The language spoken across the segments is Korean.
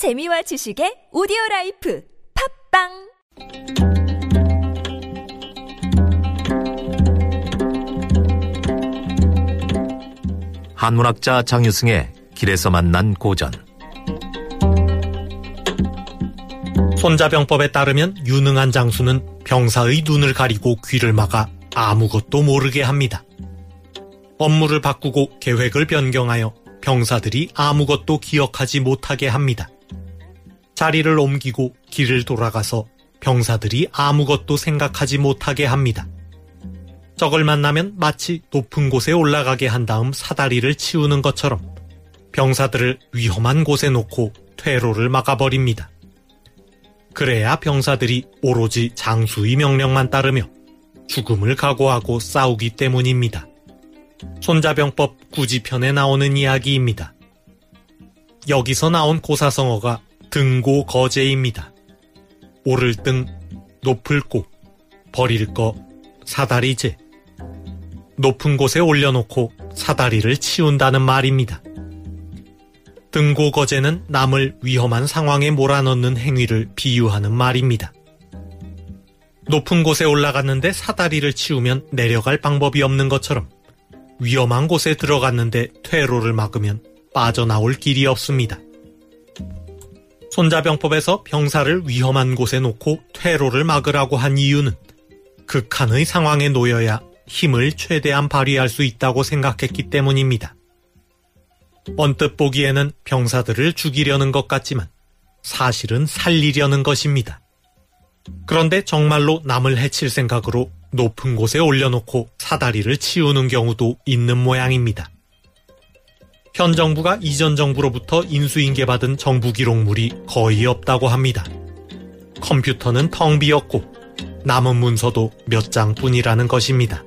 재미와 지식의 오디오 라이프 팟빵 한문학자 장유승의 길에서 만난 고전 손자병법에 따르면 유능한 장수는 병사의 눈을 가리고 귀를 막아 아무것도 모르게 합니다. 업무를 바꾸고 계획을 변경하여 병사들이 아무것도 기억하지 못하게 합니다. 자리를 옮기고 길을 돌아가서 병사들이 아무것도 생각하지 못하게 합니다. 적을 만나면 마치 높은 곳에 올라가게 한 다음 사다리를 치우는 것처럼 병사들을 위험한 곳에 놓고 퇴로를 막아버립니다. 그래야 병사들이 오로지 장수의 명령만 따르며 죽음을 각오하고 싸우기 때문입니다. 손자병법 구지편에 나오는 이야기입니다. 여기서 나온 고사성어가 등고 거제입니다. 오를 등, 높을 고, 버릴 거, 사다리제. 높은 곳에 올려놓고 사다리를 치운다는 말입니다. 등고 거제는 남을 위험한 상황에 몰아넣는 행위를 비유하는 말입니다. 높은 곳에 올라갔는데 사다리를 치우면 내려갈 방법이 없는 것처럼 위험한 곳에 들어갔는데 퇴로를 막으면 빠져나올 길이 없습니다. 손자병법에서 병사를 위험한 곳에 놓고 퇴로를 막으라고 한 이유는 극한의 상황에 놓여야 힘을 최대한 발휘할 수 있다고 생각했기 때문입니다. 언뜻 보기에는 병사들을 죽이려는 것 같지만 사실은 살리려는 것입니다. 그런데 정말로 남을 해칠 생각으로 높은 곳에 올려놓고 사다리를 치우는 경우도 있는 모양입니다. 현 정부가 이전 정부로부터 인수인계받은 정부 기록물이 거의 없다고 합니다. 컴퓨터는 텅 비었고 남은 문서도 몇 장뿐이라는 것입니다.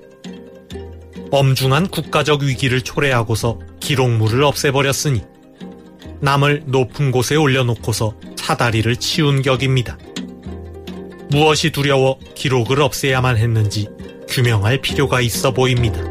엄중한 국가적 위기를 초래하고서 기록물을 없애버렸으니 남을 높은 곳에 올려놓고서 사다리를 치운 격입니다. 무엇이 두려워 기록을 없애야만 했는지 규명할 필요가 있어 보입니다.